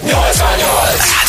Yo extraño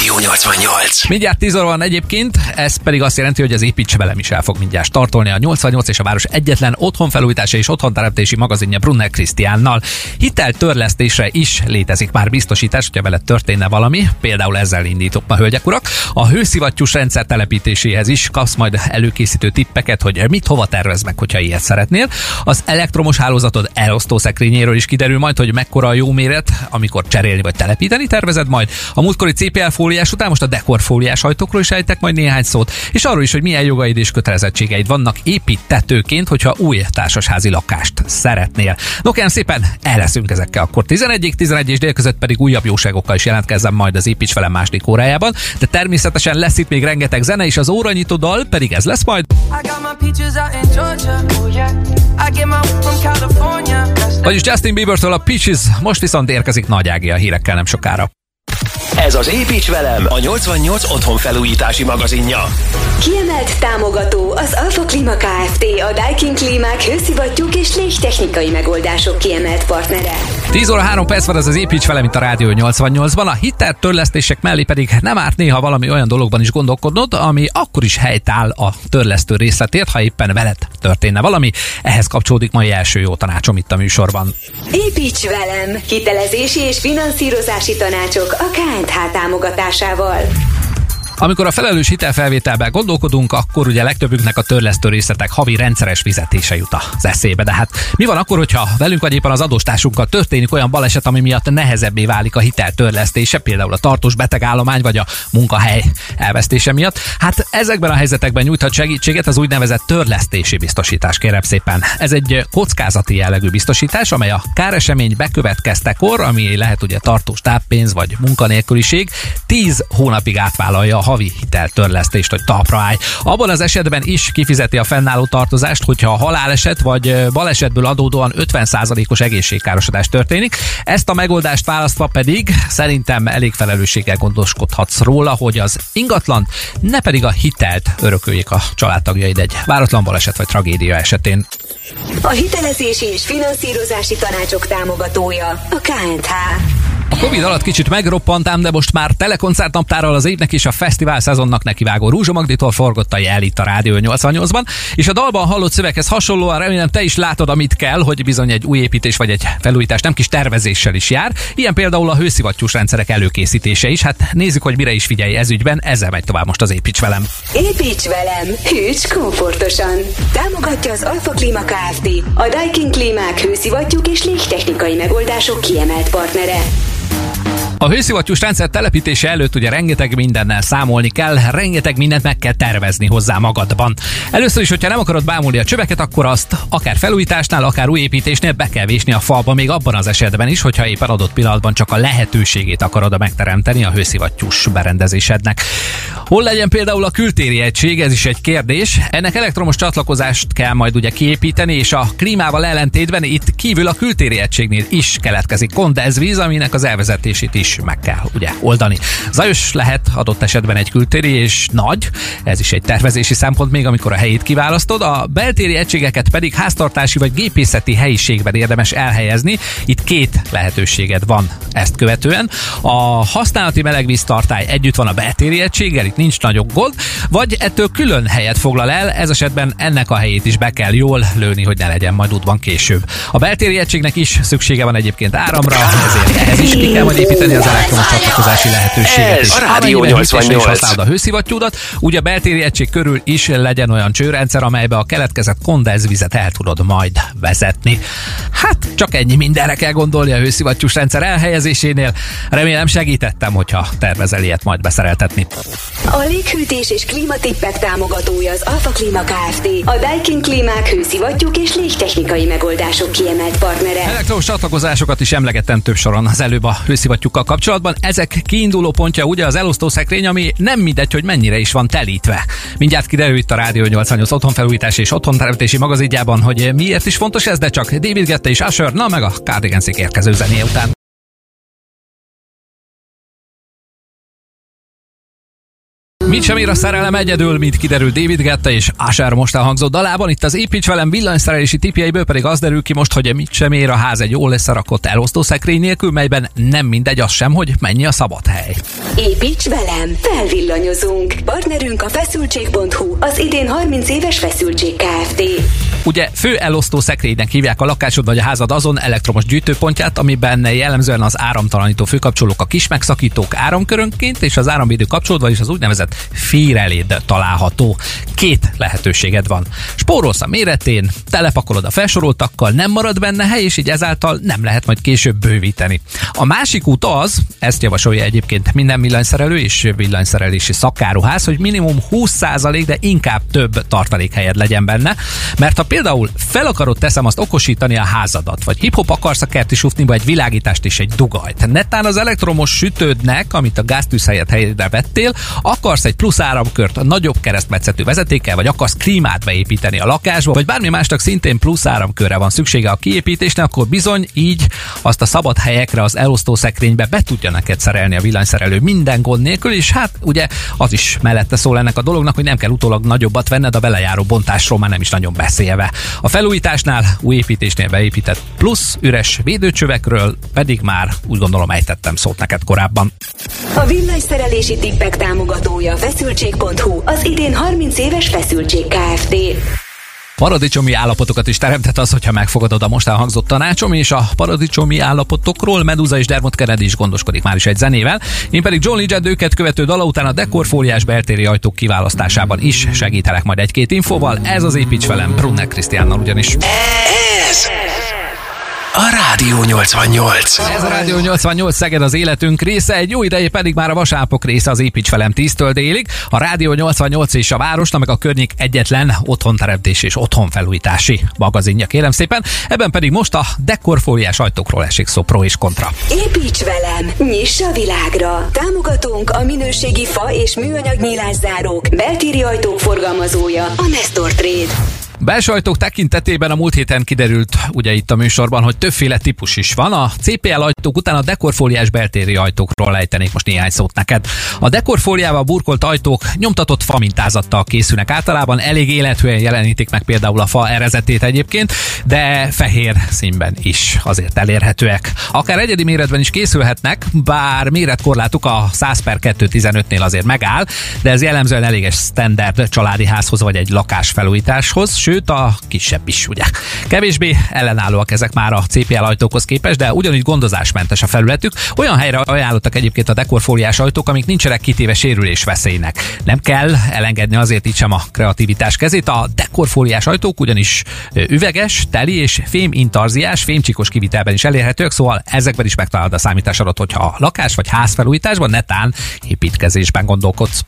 Rádió 88. Mindjárt 10 óra van egyébként, ez pedig azt jelenti, hogy az építs velem is el fog mindjárt startolni a 88 és a város egyetlen otthonfelújítása és otthonteremtési magazinja Brunner Krisztiánnal. Hiteltörlesztésre is létezik már biztosítás, hogyha veled történne valami, például ezzel indított a hölgyek urak. A hőszivattyús rendszer telepítéséhez is kapsz majd előkészítő tippeket, hogy mit hova tervez meg, hogyha ilyet szeretnél. Az elektromos hálózatod elosztó szekrényéről is kiderül majd, hogy mekkora a jó méret, amikor cserélni vagy telepíteni tervezed majd. A múltkori CPL fóliás után most a dekorfóliás ajtókról is ejtek majd néhány szót, és arról is, hogy milyen jogaid és kötelezettségeid vannak építetőként, hogyha új társasházi lakást szeretnél. No kérem szépen, el leszünk ezekkel akkor 11 11 és dél között pedig újabb jóságokkal is jelentkezem majd az építs velem második órájában, de természetesen lesz itt még rengeteg zene, és az óranyitó dal pedig ez lesz majd. Oh Vagyis Justin Biebertől a Peaches, most viszont érkezik Nagy Ági a hírekkel nem sokára. Ez az Építs velem, a 88 otthon felújítási magazinja. Kiemelt támogató az Alfa Klima Kft. A Daikin Klímák hőszivattyúk és légtechnikai megoldások kiemelt partnere. 10 óra 3 perc van ez az építs vele, mint a Rádió 88-ban. A hitel törlesztések mellé pedig nem árt néha valami olyan dologban is gondolkodnod, ami akkor is helytáll a törlesztő részletért, ha éppen veled történne valami. Ehhez kapcsolódik mai első jó tanácsom itt a műsorban. Építs velem! Hitelezési és finanszírozási tanácsok a KNH támogatásával. Amikor a felelős hitelfelvételben gondolkodunk, akkor ugye legtöbbünknek a törlesztő részletek havi rendszeres fizetése jut az eszébe. De hát mi van akkor, hogyha velünk vagy éppen az adóstársunkkal történik olyan baleset, ami miatt nehezebbé válik a hitel törlesztése, például a tartós betegállomány vagy a munkahely elvesztése miatt? Hát ezekben a helyzetekben nyújthat segítséget az úgynevezett törlesztési biztosítás, kérem szépen. Ez egy kockázati jellegű biztosítás, amely a káresemény bekövetkeztekor, ami lehet ugye tartós táppénz vagy munkanélküliség, 10 hónapig átvállalja a havi hiteltörlesztést, hogy talpra állj. Abban az esetben is kifizeti a fennálló tartozást, hogyha a haláleset vagy balesetből adódóan 50%-os egészségkárosodás történik. Ezt a megoldást választva pedig szerintem elég felelősséggel gondoskodhatsz róla, hogy az ingatlan ne pedig a hitelt örököljék a családtagjaid egy váratlan baleset vagy tragédia esetén. A hitelezési és finanszírozási tanácsok támogatója a KNH. A Covid alatt kicsit megroppantám, de most már telekoncertnaptárral az évnek és a fesztivál szezonnak nekivágó Rúzsa Magditól forgott a jel itt a Rádió 88-ban, és a dalban hallott szöveghez hasonlóan remélem te is látod, amit kell, hogy bizony egy új építés vagy egy felújítás nem kis tervezéssel is jár. Ilyen például a hőszivattyús rendszerek előkészítése is. Hát nézzük, hogy mire is figyelj ez ügyben, ezzel megy tovább most az építs velem. Építs velem! Hűts komfortosan! Támogatja az Alfa Klima Kft. A Daikin Klímák hőszivattyúk és légtechnikai megoldások kiemelt partnere. A hőszivattyús rendszer telepítése előtt ugye rengeteg mindennel számolni kell, rengeteg mindent meg kell tervezni hozzá magadban. Először is, hogyha nem akarod bámulni a csöveket, akkor azt akár felújításnál, akár új építésnél be kell vésni a falba, még abban az esetben is, hogyha éppen adott pillanatban csak a lehetőségét akarod megteremteni a hőszivattyús berendezésednek. Hol legyen például a kültéri egység, ez is egy kérdés. Ennek elektromos csatlakozást kell majd ugye kiépíteni, és a klímával ellentétben itt kívül a kültéri egységnél is keletkezik kondenzvíz, aminek az elvezetését is meg kell ugye oldani. Zajos lehet adott esetben egy kültéri és nagy, ez is egy tervezési szempont még, amikor a helyét kiválasztod. A beltéri egységeket pedig háztartási vagy gépészeti helyiségben érdemes elhelyezni. Itt két lehetőséged van ezt követően. A használati melegvíztartály együtt van a beltéri egységgel, itt nincs nagyobb gond, vagy ettől külön helyet foglal el, ez esetben ennek a helyét is be kell jól lőni, hogy ne legyen majd útban később. A beltéri egységnek is szüksége van egyébként áramra, ezért ehhez is ki kell majd építeni az elektromos csatlakozási lehetőséget. Ez a Rádió amennyiben hűtésre is 88. használod a hőszivattyúdat, ugye a beltéri egység körül is legyen olyan csőrendszer, amelybe a keletkezett kondenzvizet el tudod majd vezetni. Hát csak ennyi mindenre kell gondolni a hőszivattyús rendszer elhelyezésénél. Remélem segítettem, hogyha tervezel ilyet majd beszereltetni. A léghűtés és klímatippek támogatója az Alfa Klima Kft. A Daikin Klímák hőszivattyúk és légtechnikai megoldások kiemelt partnere. Elektromos csatlakozásokat is emlegettem több soron az előbb a hőszivattyúkkal kapcsolatban. Ezek kiinduló pontja ugye az elosztószekrény, ami nem mindegy, hogy mennyire is van telítve. Mindjárt kiderül itt a Rádió 88 otthonfelújítás és otthonteremtési magazinjában, hogy miért is fontos ez, de csak David Gette és Usher, na meg a Cardiganszik érkező zené után. Mit sem ér a szerelem egyedül, mint kiderül David Getta és Asher most elhangzott dalában. Itt az építs velem villanyszerelési tipjeiből pedig az derül ki most, hogy mit sem ér a ház egy jól összerakott elosztószekrény nélkül, melyben nem mindegy az sem, hogy mennyi a szabad hely. Építs velem, felvillanyozunk. Partnerünk a feszültség.hu, az idén 30 éves feszültség Kft. Ugye fő elosztó szekrénynek hívják a lakásod vagy a házad azon elektromos gyűjtőpontját, amiben jellemzően az áramtalanító főkapcsolók, a kis megszakítók áramkörönként és az áramvédő kapcsolódva is az úgynevezett féreléd található. Két lehetőséged van. Spórolsz a méretén, telepakolod a felsoroltakkal, nem marad benne hely, és így ezáltal nem lehet majd később bővíteni. A másik út az, ezt javasolja egyébként minden villanyszerelő és villanyszerelési szakáruház, hogy minimum 20% de inkább több tartalékhelyed legyen benne, mert ha például fel akarod teszem azt okosítani a házadat, vagy hip-hop akarsz a kerti sufniba egy világítást és egy dugajt. Netán az elektromos sütődnek, amit a gáztűz helyett helyre vettél, akarsz egy plusz áramkört a nagyobb keresztmetszetű vezetékkel, vagy akarsz klímát beépíteni a lakásba, vagy bármi másnak szintén plusz áramkörre van szüksége a kiépítésnek, akkor bizony így azt a szabad helyekre az elosztó szekrénybe be tudja neked szerelni a villanyszerelő minden gond nélkül, és hát ugye az is mellette szól ennek a dolognak, hogy nem kell utólag nagyobbat venned, a belejáró bontásról már nem is nagyon beszélve. A felújításnál, új építésnél beépített plusz üres védőcsövekről pedig már úgy gondolom ejtettem szót neked korábban. A villanyszerelési tippek támogatója a feszültség.hu, az idén 30 éves feszültség Kft. Paradicsomi állapotokat is teremtett az, hogyha megfogadod a most elhangzott tanácsom, és a paradicsomi állapotokról Medusa és Dermot Kennedy is gondoskodik már is egy zenével. Én pedig John Legend őket követő dala után a dekorfóliás beltéri ajtók kiválasztásában is segítelek majd egy-két infóval. Ez az építs velem Brunner Krisztiánnal ugyanis. Ez a Rádió 88. Ez a Rádió 88 Szeged az életünk része, egy jó ideje pedig már a vasápok része az Építs velem 10-től délig. A Rádió 88 és a Városna, meg a környék egyetlen otthonteremtés és otthonfelújítási magazinja, kérem szépen. Ebben pedig most a dekorfóliás ajtókról esik szó pro és kontra. Építs velem, nyiss a világra! Támogatunk a minőségi fa és műanyag nyílászárók, beltéri ajtók forgalmazója, a Nestor Trade. Belső ajtók tekintetében a múlt héten kiderült ugye itt a műsorban, hogy többféle típus is van. A CPL ajtók után a dekorfóliás beltéri ajtókról lejtenék most néhány szót neked. A dekorfóliával burkolt ajtók nyomtatott fa mintázattal készülnek általában, elég élethűen jelenítik meg például a fa erezetét egyébként, de fehér színben is azért elérhetőek. Akár egyedi méretben is készülhetnek, bár méretkorlátuk a 100 per 215-nél azért megáll, de ez jellemzően eléges standard családi házhoz vagy egy lakásfelújításhoz, sőt a kisebb is, ugye. Kevésbé ellenállóak ezek már a CPL ajtókhoz képest, de ugyanúgy gondozásmentes a felületük. Olyan helyre ajánlottak egyébként a dekorfóliás ajtók, amik nincsenek kitéve sérülés veszélynek. Nem kell elengedni azért itt sem a kreativitás kezét. A dekorfóliás ajtók ugyanis üveges, teli és fém intarziás, fémcsikos kivitelben is elérhetők, szóval ezekben is megtalálod a számításodat, hogyha lakás vagy házfelújításban, netán építkezésben gondolkodsz.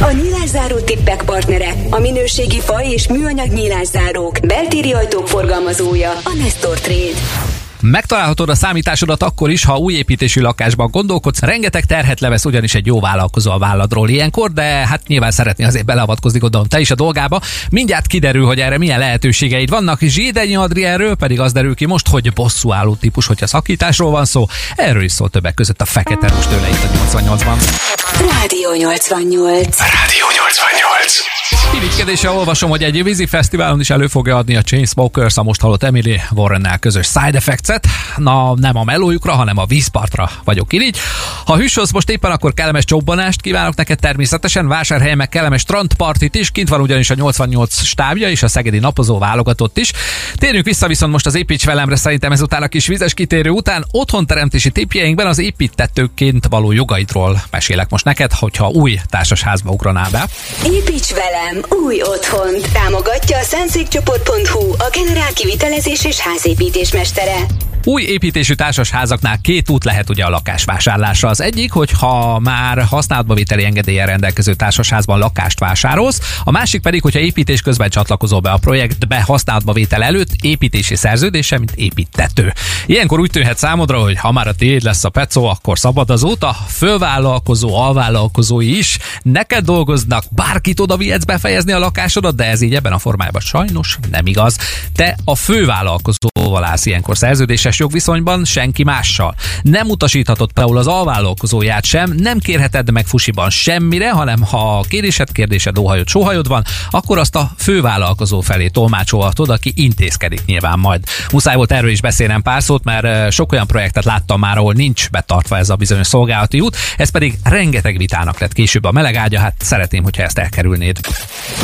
A nyílászáró tippek partnere, a minőségi fa és műanyag nyílászárók, beltéri ajtók forgalmazója, a Nestor Trade. Megtalálhatod a számításodat akkor is, ha új építésű lakásban gondolkodsz. Rengeteg terhet levesz ugyanis egy jó vállalkozó a válladról ilyenkor, de hát nyilván szeretni azért beleavatkozni, gondolom te is a dolgába. Mindjárt kiderül, hogy erre milyen lehetőségeid vannak. Zsédenyi Adrienről pedig az derül ki most, hogy bosszú álló típus, hogyha szakításról van szó. Erről is szól többek között a fekete most tőle itt a 88-ban. Rádió 88. Rádió 88. Irigykedéssel olvasom, hogy egy vízi fesztiválon is elő fogja adni a Chainsmokers a most hallott Emily warren közös Side Effects-et. Na, nem a melójukra, hanem a vízpartra vagyok irigy. Ha hűsölsz most éppen, akkor kellemes csobbanást kívánok neked természetesen. Vásárhelyen meg kellemes strandpartit is. Kint van ugyanis a 88 stábja és a szegedi napozó válogatott is. Térjünk vissza viszont most az építs velemre szerintem ezután a kis vizes kitérő után otthonteremtési tipjeinkben az építetőként való jogaidról mesélek most neked, hogyha új társasházba ugranál be. Építs velem új otthon. Támogatja a szentszékcsoport.hu, a generál kivitelezés és házépítés mestere. Új építésű társasházaknál két út lehet ugye a lakásvásárlásra. Az egyik, hogy ha már használatba vételi engedélyen rendelkező társasházban lakást vásárolsz, a másik pedig, hogyha építés közben csatlakozol be a projektbe használatba vétel előtt építési szerződése, mint építető. Ilyenkor úgy tűnhet számodra, hogy ha már a tiéd lesz a pecó, akkor szabad az út, a fővállalkozó, alvállalkozói is neked dolgoznak, bárkit oda befejezni a lakásodat, de ez így ebben a formájában sajnos nem igaz. Te a fővállalkozó vállalkozóval állsz ilyenkor szerződéses jogviszonyban, senki mással. Nem utasíthatod például az alvállalkozóját sem, nem kérheted meg fusiban semmire, hanem ha kérésed, kérdésed, óhajod, sóhajod van, akkor azt a fővállalkozó felé tolmácsolhatod, aki intézkedik nyilván majd. Muszáj volt erről is beszélnem pár szót, mert sok olyan projektet láttam már, ahol nincs betartva ez a bizonyos szolgálati út, ez pedig rengeteg vitának lett később a meleg ágya, hát szeretném, hogyha ezt elkerülnéd.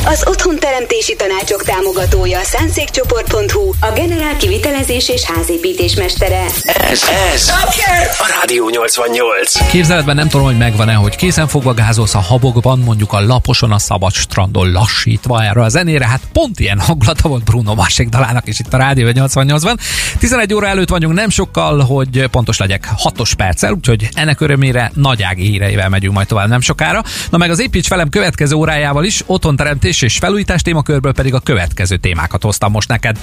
Az otthonteremtési tanácsok támogatója a szánszékcsoport.hu, a generál kivitelezés és házépítés mestere. Ez, ez a Rádió 88. Képzeletben nem tudom, hogy megvan-e, hogy készen fogva gázolsz a habokban, mondjuk a laposon a szabad strandon lassítva erre a zenére, hát pont ilyen hangulata volt Bruno Másik dalának is itt a Rádió 88-ban. 11 óra előtt vagyunk nem sokkal, hogy pontos legyek 6 perccel, úgyhogy ennek örömére nagy ági híreivel megyünk majd tovább nem sokára. Na meg az építs velem következő órájával is, otthonteremtés és felújítás témakörből pedig a következő témákat hoztam most neked.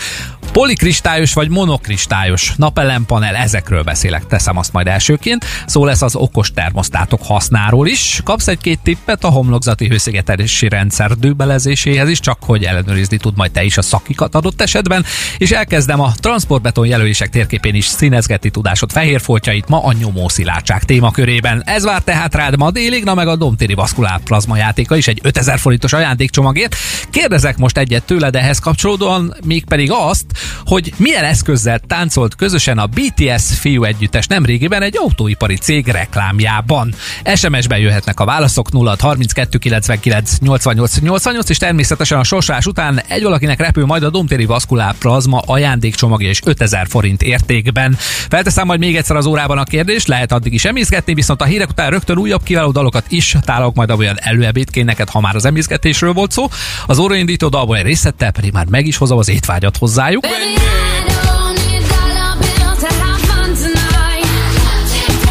Polikristályos vagy monokristályos napelempanel, ezekről beszélek, teszem azt majd elsőként. Szó lesz az okos termosztátok hasznáról is. Kapsz egy-két tippet a homlokzati hőszigetelési rendszer dőbelezéséhez is, csak hogy ellenőrizni tud majd te is a szakikat adott esetben. És elkezdem a transportbeton jelölések térképén is színezgeti tudásod fehér foltjait ma a nyomószilátság témakörében. Ez vár tehát rád ma délig, na meg a Domtéri Vaszkulár plazma játéka is egy 5000 forintos ajándékcsomagért. Kérdezek most egyet tőled ehhez kapcsolódóan, mégpedig azt, hogy milyen eszközzel táncolt közösen a BTS fiú együttes nemrégiben egy autóipari cég reklámjában. SMS-ben jöhetnek a válaszok 0 32 99 88 88 és természetesen a sorsás után egy valakinek repül majd a Domtéri Vaszkulár plazma ajándékcsomagja és 5000 forint értékben. Felteszem majd még egyszer az órában a kérdést, lehet addig is emészgetni, viszont a hírek után rögtön újabb kiváló dalokat is tálok majd olyan előebédként neked, ha már az emészgetésről volt szó. Az óraindító dalból egy részlettel pedig már meg is hozom az étvágyat hozzájuk.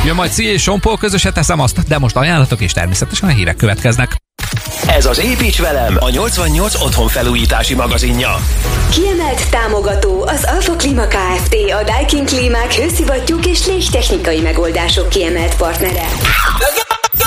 Jön majd Szia és Sompol, közösen teszem azt, de most ajánlatok és természetesen a hírek következnek. Ez az Építs velem, a 88 otthon felújítási magazinja. Kiemelt támogató az Alfa Klima Kft. A Daikin Klímák hőszivattyúk és légtechnikai megoldások kiemelt partnere.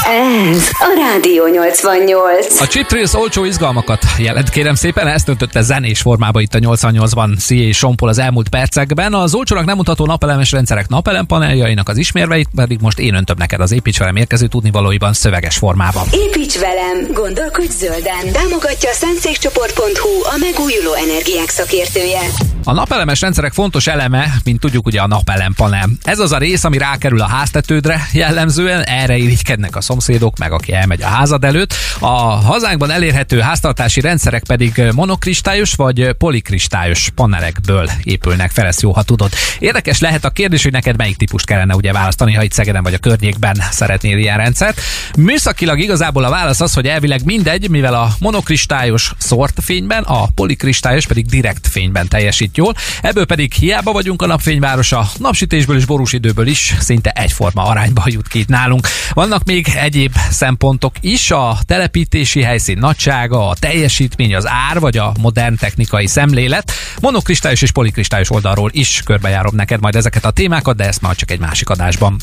Ez a Rádió 88. A Chip Thrills olcsó izgalmakat jelent kérem szépen, ezt öntötte zenés formába itt a 88-ban Szia és Sompol az elmúlt percekben. Az olcsónak nem mutató napelemes rendszerek napelempaneljainak az ismérveit pedig most én öntöm neked az építs velem érkező tudnivalóiban szöveges formában. Építs velem, gondolkodj zölden. Támogatja a szentszékcsoport.hu, a megújuló energiák szakértője. A napelemes rendszerek fontos eleme, mint tudjuk ugye a napelempanel. Ez az a rész, ami rákerül a háztetődre jellemzően, erre irigykednek a szomszédok, meg aki elmegy a házad előtt. A hazánkban elérhető háztartási rendszerek pedig monokristályos vagy polikristályos panelekből épülnek fel, ezt jó, ha tudod. Érdekes lehet a kérdés, hogy neked melyik típust kellene ugye választani, ha itt Szegeden vagy a környékben szeretnél ilyen rendszert. Műszakilag igazából a válasz az, hogy elvileg mindegy, mivel a monokristályos szort fényben, a polikristályos pedig direkt fényben teljesít jól. Ebből pedig hiába vagyunk a napfényvárosa, napsütésből és borús időből is szinte egyforma arányba jut ki itt nálunk. Vannak még egyéb szempontok is, a telepítési helyszín nagysága, a teljesítmény, az ár vagy a modern technikai szemlélet. Monokristályos és polikristályos oldalról is körbejárom neked majd ezeket a témákat, de ezt már csak egy másik adásban.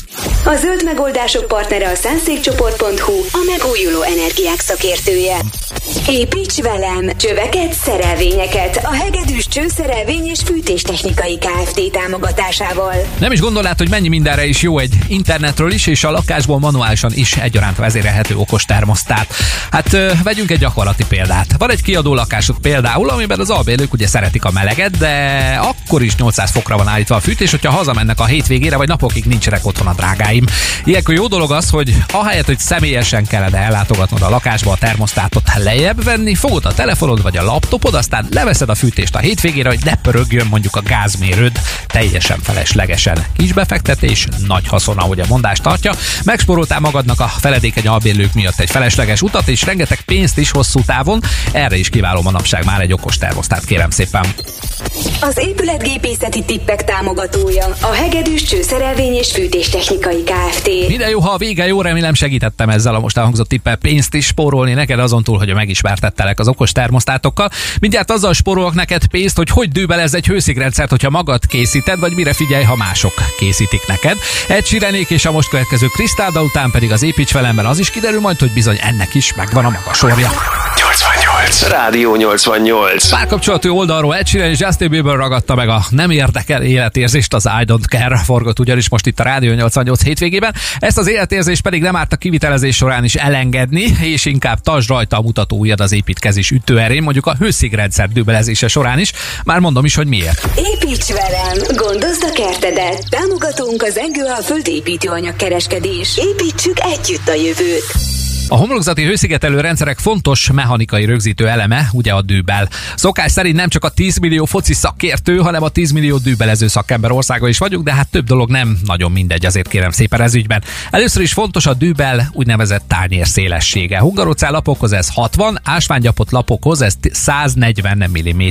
A zöld megoldások partnere a szánszékcsoport.hu, a megújuló energiák szakértője. Építs velem! Csöveket, szerelvényeket a hegedűs csőszerelvény és fűtéstechnikai Kft. támogatásával. Nem is gondolnád, hogy mennyi mindenre is jó egy internetről is, és a lakásból manuálisan is egyaránt vezérelhető okos termosztát. Hát vegyünk egy gyakorlati példát. Van egy kiadó lakásod például, amiben az albérlők ugye szeretik a meleget, de akkor is 800 fokra van állítva a fűtés, hogyha hazamennek a hétvégére, vagy napokig nincsenek otthon a drágáim. Ilyenkor jó dolog az, hogy ahelyett, hogy személyesen kellene ellátogatnod a lakásba a termosztátot lejjebb venni, fogod a telefonod vagy a laptopod, aztán leveszed a fűtést a hétvégére, hogy ne pörögjön mondjuk a gázmérőd teljesen feleslegesen. Kis befektetés, nagy haszon, ahogy a mondás tartja. Megsporoltál magadnak a feledékeny albérlők miatt egy felesleges utat, és rengeteg pénzt is hosszú távon. Erre is kiváló manapság már egy okos termosztát, kérem szépen. Az épületgépészeti tippek támogatója a hegedűs csőszerelvény és fűtéstechnikai Kft. Minden jó, ha a vége jó, remélem segítettem ezzel a most elhangzott tippel pénzt is spórolni neked azon túl, hogy megismertettelek az okos termosztátokkal. Mindjárt azzal spórolok neked pénzt, hogy hogy dűbelez egy hőszigrendszert, hogyha magad készíted, vagy mire figyelj, ha mások készítik neked. Egy sirenék és a most következő Krisztálda után pedig az építs velemben az is kiderül majd, hogy bizony ennek is megvan a maga sorja. 88. 88. Rádió 88. Párkapcsolatú oldalról Ed Sheeran és Justin Bieber ragadta meg a nem érdekel életérzést, az I Don't Care forgott ugyanis most itt a Rádió 88 hétvégében. Ezt az életérzést pedig nem árt a kivitelezés során is elengedni, és inkább tasd rajta a mutató ujjad az építkezés ütőerén, mondjuk a hőszigrendszer dübelezése során is. Már mondom is, hogy miért. Építs velem! Gondozd a kertedet! Támogatunk az Engőalföld építőanyag kereskedés. Építsük együtt a jövőt! A homlokzati hőszigetelő rendszerek fontos mechanikai rögzítő eleme, ugye a dűbel. Szokás szerint nem csak a 10 millió foci szakértő, hanem a 10 millió dűbelező szakember országa is vagyunk, de hát több dolog nem nagyon mindegy, azért kérem szépen ez ügyben. Először is fontos a dűbel úgynevezett tányér szélessége. Hungarocál lapokhoz ez 60, ásványgyapott lapokhoz ez 140 mm.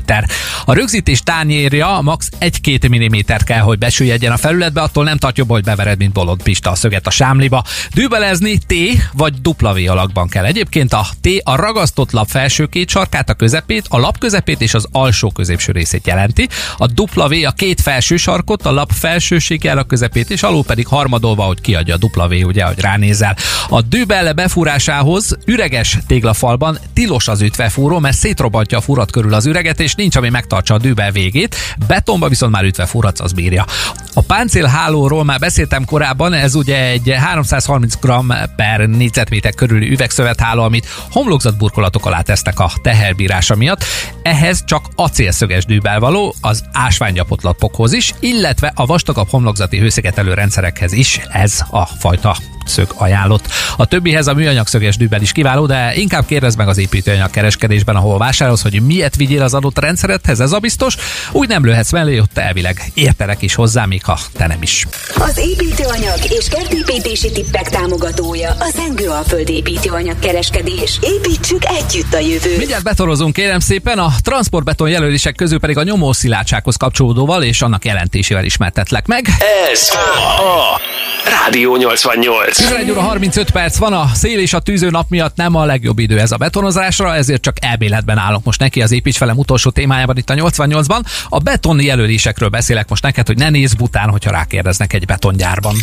A rögzítés tányérja max 1-2 mm kell, hogy besüljedjen a felületbe, attól nem tart jobb, hogy bevered, mint bolond pista a szöget a sámliba. Dűbelezni T vagy W alakban kell. Egyébként a T a ragasztott lap felső két sarkát, a közepét, a lap közepét és az alsó középső részét jelenti. A W a két felső sarkot, a lap felsőséggel a közepét, és alul pedig harmadolva, hogy kiadja a W, ugye, hogy ránézel. A dűbel befúrásához üreges téglafalban tilos az ütvefúró, mert szétrobantja a furat körül az üreget, és nincs, ami megtartsa a dűbel végét. Betonba viszont már ütvefúratsz, az bírja. A páncélhálóról már beszéltem korábban, ez ugye egy 330 g per négyzetméter körül körüli üvegszövetháló, amit homlokzatburkolatok alá tesznek a teherbírása miatt. Ehhez csak acélszöges dűbel való, az ásványgyapott lapokhoz is, illetve a vastagabb homlokzati hőszigetelő rendszerekhez is ez a fajta szög ajánlott. A többihez a műanyag szöges dűbel is kiváló, de inkább kérdezd meg az építőanyag kereskedésben, ahol vásárolsz, hogy miért vigyél az adott rendszeredhez, ez a biztos. Úgy nem lőhetsz mellé, ott elvileg értelek is hozzá, még ha te nem is. Az építőanyag és kertépítési tippek támogatója az Engő a földépítőanyag kereskedés. Építsük együtt a jövőt. Mindjárt betorozunk, kérem szépen, a transportbeton jelölések közül pedig a nyomószilátsághoz kapcsolódóval és annak jelentésével ismertetlek meg. Ez a, a Rádió 88. 11 óra 35 perc van, a szél és a tűző nap miatt nem a legjobb idő ez a betonozásra, ezért csak elméletben állok most neki az építs velem utolsó témájában itt a 88-ban. A beton jelölésekről beszélek most neked, hogy ne nézz bután, hogyha rákérdeznek egy betongyárban.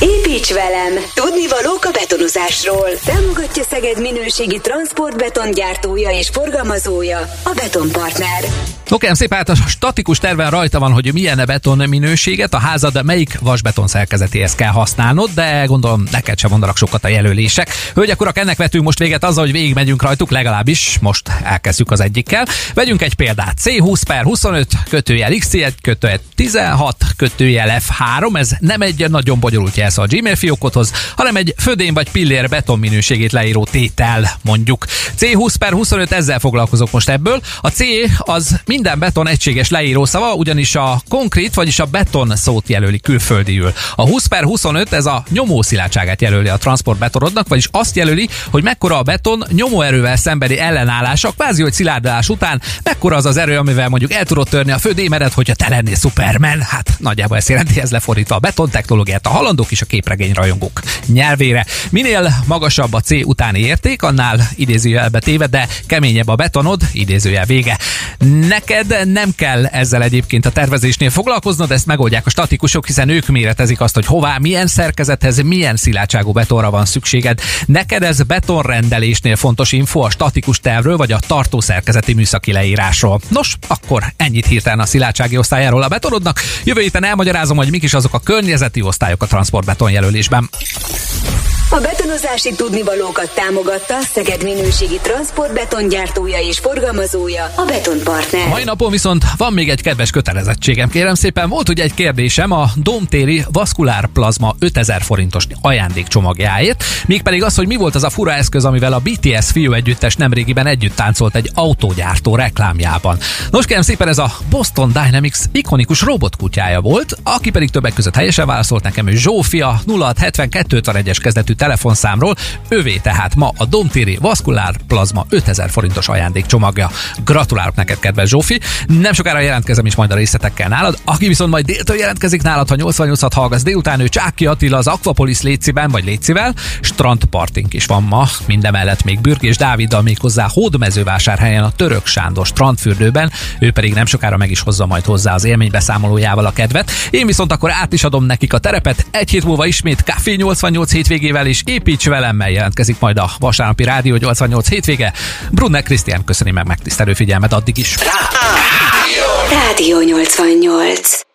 Építs velem! Tudni valók a betonozásról. Támogatja Szeged minőségi transportbetongyártója és forgalmazója a Betonpartner. Oké, szépen, hát a statikus terven rajta van, hogy milyen beton minőséget, a házad melyik vasbeton szerkezetéhez kell használnod, de gondolom neked sem mondanak sokat a jelölések. Hölgyek, urak, ennek vetünk most véget azzal, hogy végigmegyünk rajtuk, legalábbis most elkezdjük az egyikkel. Vegyünk egy példát. C20 per 25 kötőjel X1 kötőjel 16 kötőjel F3, ez nem egy nagyon bonyolult jelsz a Gmail fiókothoz, hanem egy födén vagy pillér beton minőségét leíró tétel, mondjuk. C20 per 25 ezzel foglalkozok most ebből. A C az minden beton egységes leíró szava, ugyanis a konkrét, vagyis a beton szót jelöli külföldiül. A 20 per 25 ez a nyomószilátságát jelöli a transportbetorodnak, vagyis azt jelöli, hogy mekkora a beton nyomóerővel szembeni ellenállása, kvázi, hogy szilárdulás után, mekkora az az erő, amivel mondjuk el tudod törni a födémeret, hogyha te lennél Superman. Hát nagyjából ezt jelenti, ez lefordítva a beton technológiát a halandók és a képregény rajongók nyelvére. Minél magasabb a C utáni érték, annál idézőjelbe téve, de keményebb a betonod, idézőjel vége. Neked nem kell ezzel egyébként a tervezésnél foglalkoznod, ezt megoldják a statikusok, hiszen ők méretezik azt, hogy hová, milyen szerkezethez, milyen szilátságú betonra van szükséged. Neked ez betonrendelésnél fontos info a statikus tervről, vagy a tartószerkezeti műszaki leírásról. Nos, akkor ennyit hirtelen a szilátsági osztályáról a betonodnak. Jövő héten elmagyarázom, hogy mik is azok a környezeti osztályok a transportbeton jelölésben. A betonozási tudnivalókat támogatta Szeged minőségi transportbetongyártója és forgalmazója a Betonpartner. Mai napon viszont van még egy kedves kötelezettségem, kérem szépen. Volt ugye egy kérdésem a Domtéri Vaszkulár Plazma 5000 forintos ajándékcsomagjáért, mégpedig az, hogy mi volt az a fura eszköz, amivel a BTS fiú együttes nemrégiben együtt táncolt egy autógyártó reklámjában. Nos, kérem szépen, ez a Boston Dynamics ikonikus robotkutyája volt, aki pedig többek között helyesen válaszolt nekem, hogy Zsófia 0672 1 kezdetű telefonszámról, övé tehát ma a Domtéri Vaszkulár Plazma 5000 forintos ajándékcsomagja. Gratulálok neked, kedves Zsófi! Nem sokára jelentkezem is majd a részletekkel nálad, aki viszont majd déltől jelentkezik nálad, ha 88 hallgatsz délután, ő Csáki Attila az Aquapolis Léciben vagy Lécivel, strandpartink is van ma, mindemellett még Bürk és Dáviddal még hozzá Hódmezővásárhelyen a Török Sándor strandfürdőben, ő pedig nem sokára meg is hozza majd hozzá az élménybeszámolójával a kedvet. Én viszont akkor át is adom nekik a terepet, egy hét múlva ismét Café 88 hétvégével is építs velemmel jelentkezik majd a vasárnapi Rádió 88 hétvége. Brunner Krisztián köszöni meg megtisztelő figyelmet addig is. Rádió 88.